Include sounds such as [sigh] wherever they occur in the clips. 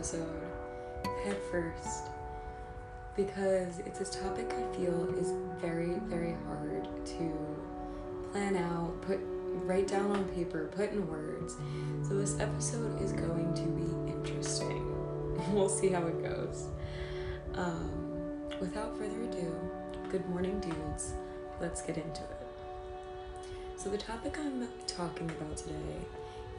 episode head first because it's this topic I feel is very, very hard to plan out, put write down on paper, put in words. So this episode is going to be interesting. [laughs] We'll see how it goes. Um, without further ado, good morning, dudes. Let's get into it. So the topic I'm talking about today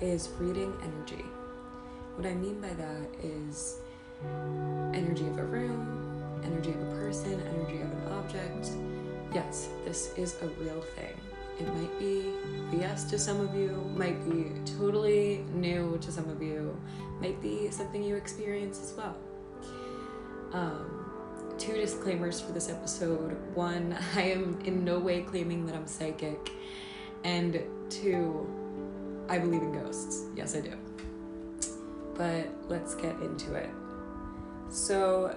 is reading energy. What I mean by that is energy of a room, energy of a person, energy of an object. Yes, this is a real thing. It might be BS to some of you, might be totally new to some of you, might be something you experience as well. Um, two disclaimers for this episode. One, [laughs] I am in no way claiming that I'm psychic. And two, I believe in ghosts. Yes, I do. But let's get into it. So,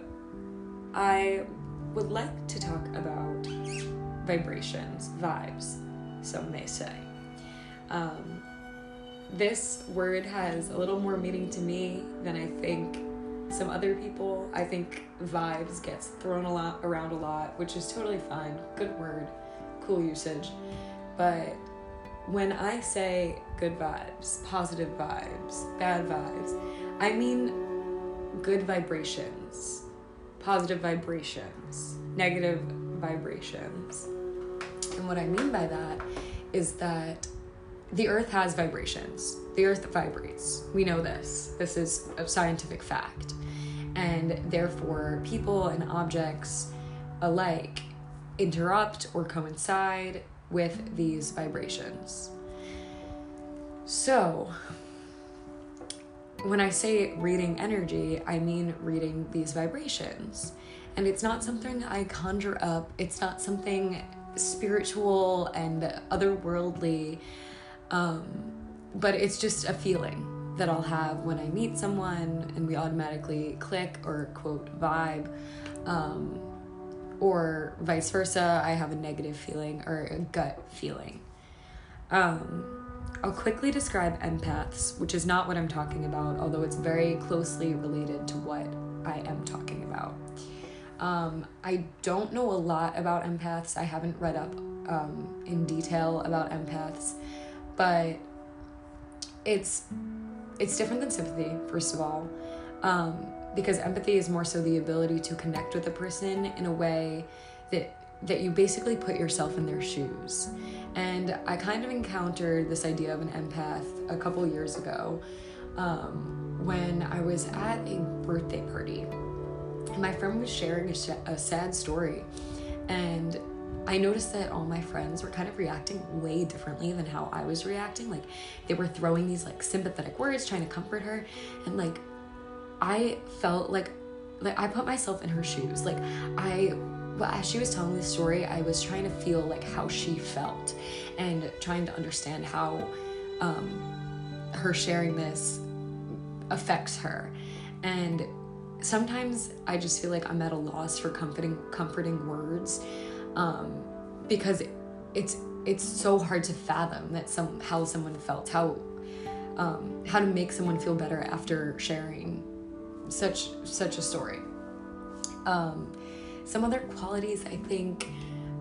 I would like to talk about vibrations, vibes, some may say. Um, this word has a little more meaning to me than I think some other people. I think vibes gets thrown a lot around a lot, which is totally fine. Good word, cool usage. But when I say good vibes, positive vibes, bad vibes, I mean good vibrations, positive vibrations, negative vibrations. And what I mean by that is that the earth has vibrations. The earth vibrates. We know this. This is a scientific fact. And therefore, people and objects alike interrupt or coincide with these vibrations. So, when I say reading energy, I mean reading these vibrations. And it's not something I conjure up, it's not something spiritual and otherworldly, um, but it's just a feeling that I'll have when I meet someone and we automatically click or quote vibe. Um, or vice versa, I have a negative feeling or a gut feeling. Um, I'll quickly describe empaths, which is not what I'm talking about, although it's very closely related to what I am talking about. Um, I don't know a lot about empaths. I haven't read up um, in detail about empaths, but it's it's different than sympathy. First of all, um, because empathy is more so the ability to connect with a person in a way that that you basically put yourself in their shoes. And I kind of encountered this idea of an empath a couple years ago um, when I was at a birthday party. My friend was sharing a, sh- a sad story. And I noticed that all my friends were kind of reacting way differently than how I was reacting. Like they were throwing these like sympathetic words, trying to comfort her. And like I felt like like I put myself in her shoes. Like I as she was telling this story, I was trying to feel like how she felt and trying to understand how um, her sharing this affects her. And sometimes I just feel like I'm at a loss for comforting comforting words um, because it's it's so hard to fathom that some how someone felt how um, how to make someone feel better after sharing such such a story. Um, some other qualities I think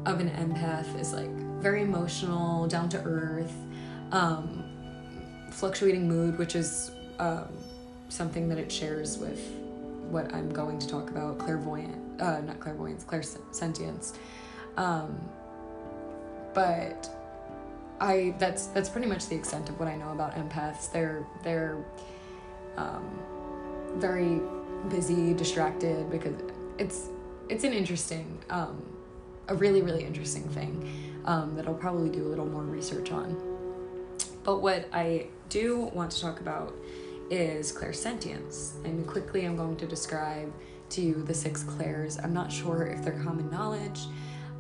of an empath is like very emotional, down to earth, um, fluctuating mood, which is um, something that it shares with what I'm going to talk about clairvoyant, uh, not clairvoyance, clairsentience. Um, but I that's that's pretty much the extent of what I know about empaths. They're they're um, very busy, distracted because it's it's an interesting, um, a really, really interesting thing um, that I'll probably do a little more research on. But what I do want to talk about is clairsentience. And quickly, I'm going to describe to you the six clairs. I'm not sure if they're common knowledge,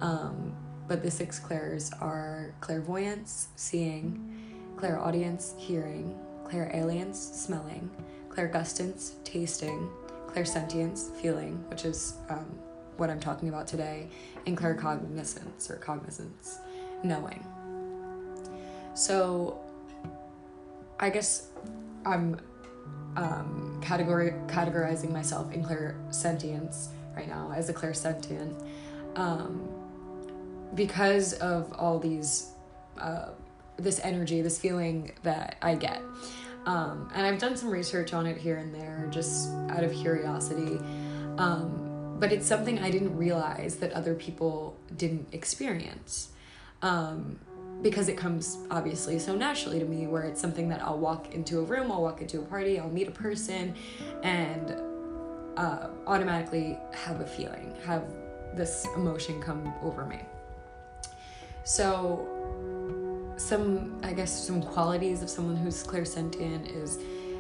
um, but the six clairs are clairvoyance, seeing, clairaudience, hearing, clairalience, smelling, clairgustance, tasting, clairsentience, feeling, which is um, what I'm talking about today, and claircognizance or cognizance, knowing. So, I guess I'm um, categorizing myself in clairsentience right now as a clairsentient um, because of all these uh, this energy, this feeling that I get. Um, and I've done some research on it here and there, just out of curiosity. Um, but it's something I didn't realize that other people didn't experience. Um, because it comes obviously so naturally to me, where it's something that I'll walk into a room, I'll walk into a party, I'll meet a person, and uh, automatically have a feeling, have this emotion come over me. So, some, I guess, some qualities of someone who's clairsentient is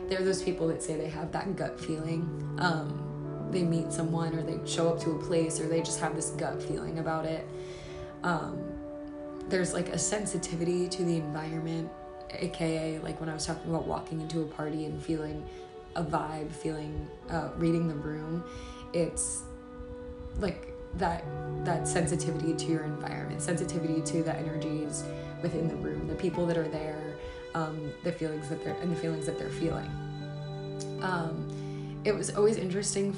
they're those people that say they have that gut feeling. Um, they meet someone or they show up to a place or they just have this gut feeling about it. Um, there's like a sensitivity to the environment, aka like when I was talking about walking into a party and feeling a vibe, feeling, uh, reading the room. It's like that that sensitivity to your environment, sensitivity to the energies within the room, the people that are there, um, the feelings that they're and the feelings that they're feeling. Um, it was always interesting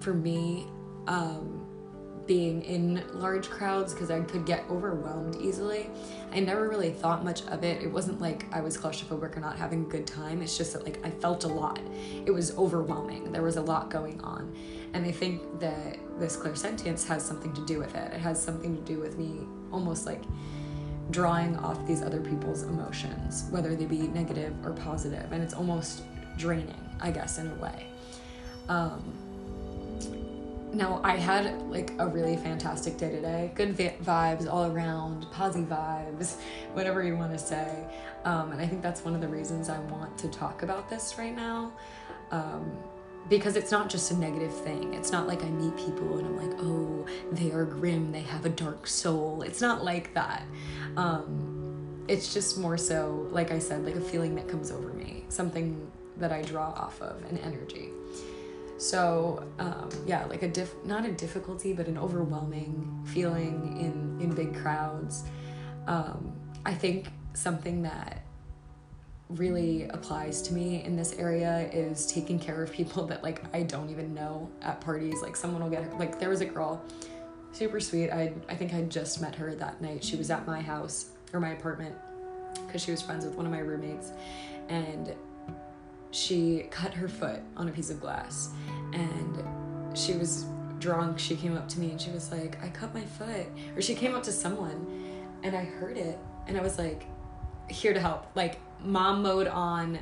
for me um, being in large crowds because I could get overwhelmed easily. I never really thought much of it. It wasn't like I was claustrophobic or not having a good time. It's just that like I felt a lot. It was overwhelming. There was a lot going on. And I think that this clairsentience has something to do with it. It has something to do with me almost like drawing off these other people's emotions, whether they be negative or positive, and it's almost draining, I guess, in a way. Um, now I had like a really fantastic day today. Good vi- vibes all around, posy vibes, whatever you want to say. Um, and I think that's one of the reasons I want to talk about this right now. Um, because it's not just a negative thing. It's not like I meet people and I'm like, oh, they are grim, they have a dark soul. It's not like that. Um, it's just more so, like I said, like a feeling that comes over me, something that I draw off of, an energy. So um, yeah, like a diff, not a difficulty, but an overwhelming feeling in in big crowds. Um, I think something that really applies to me in this area is taking care of people that like I don't even know at parties. Like someone will get her, like there was a girl, super sweet. I I think I just met her that night. She was at my house or my apartment because she was friends with one of my roommates, and she cut her foot on a piece of glass, and she was drunk. She came up to me and she was like, "I cut my foot," or she came up to someone, and I heard it, and I was like, "Here to help." Like mom mode on.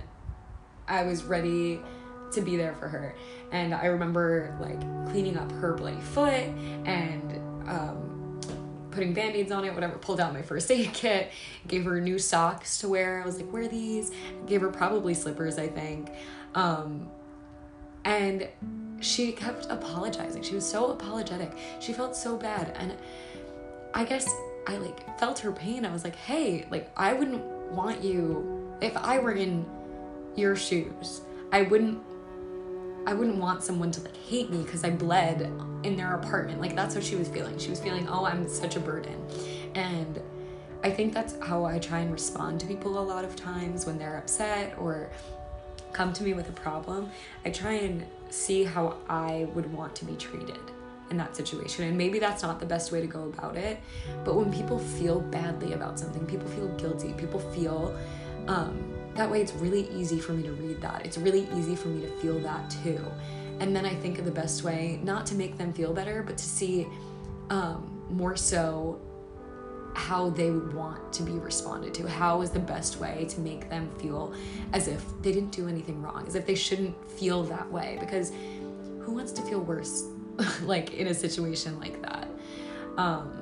I was ready to be there for her. And I remember like cleaning up her bloody foot and um, putting band aids on it, whatever, pulled out my first aid [laughs] kit, gave her new socks to wear. I was like, wear these. Gave her probably slippers, I think. Um, and she kept apologizing. She was so apologetic. She felt so bad. And I guess I like felt her pain. I was like, hey, like, I wouldn't want you if I were in your shoes, I wouldn't I wouldn't want someone to like hate me because I bled in their apartment. Like that's what she was feeling. She was feeling, "Oh, I'm such a burden." And I think that's how I try and respond to people a lot of times when they're upset or come to me with a problem. I try and see how I would want to be treated in that situation. And maybe that's not the best way to go about it, but when people feel badly about something, people feel guilty, people feel um, that way, it's really easy for me to read that. It's really easy for me to feel that too. And then I think of the best way, not to make them feel better, but to see um, more so how they would want to be responded to. How is the best way to make them feel as if they didn't do anything wrong, as if they shouldn't feel that way? Because who wants to feel worse, [laughs] like in a situation like that? Um,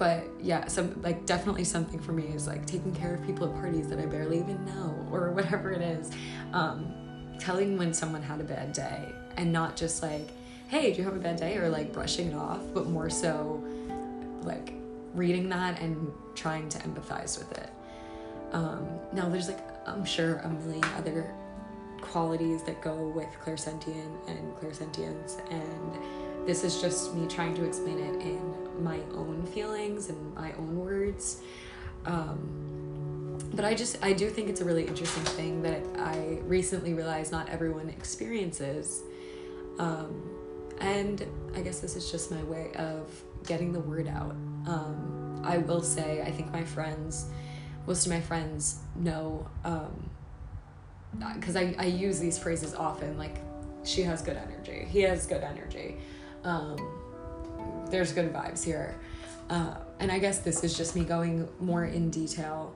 but yeah some like definitely something for me is like taking care of people at parties that i barely even know or [laughs] whatever it is. Um, telling when someone had a bad day and not just like hey do you have a bad day? or like brushing it off but more so like reading that and trying to empathize with it. Um, now there's like i'm sure a million other qualities that go with clairsentient and clairsentience and this is just me trying to explain it in my own feelings and my own words. Um, but I just I do think it's a really interesting thing that I recently realized not everyone experiences. Um, and I guess this is just my way of getting the word out. Um, I will say, I think my friends, most of my friends know, because um, I, I use these phrases often, like, she has good energy, he has good energy, um, there's good vibes here. Uh, and I guess this is just me going more in detail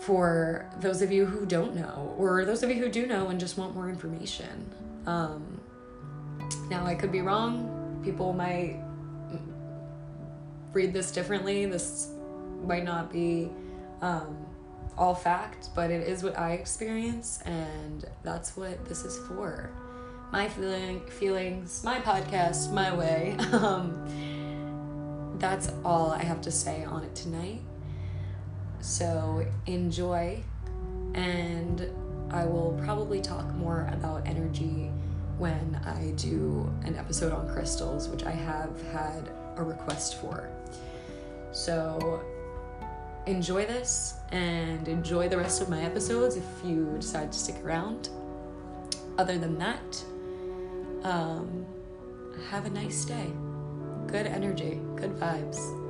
for those of you who don't know, or those of you who do know and just want more information. Um, now, I could be wrong. People might read this differently. This might not be um, all fact, but it is what I experience, and that's what this is for. My feeling, feelings, my podcast, my way. [laughs] Um, that's all I have to say on it tonight. So enjoy, and I will probably talk more about energy when I do an episode on crystals, which I have had a request for. So enjoy this and enjoy the rest of my episodes if you decide to stick around. Other than that, um, have a nice day. Good energy, good vibes.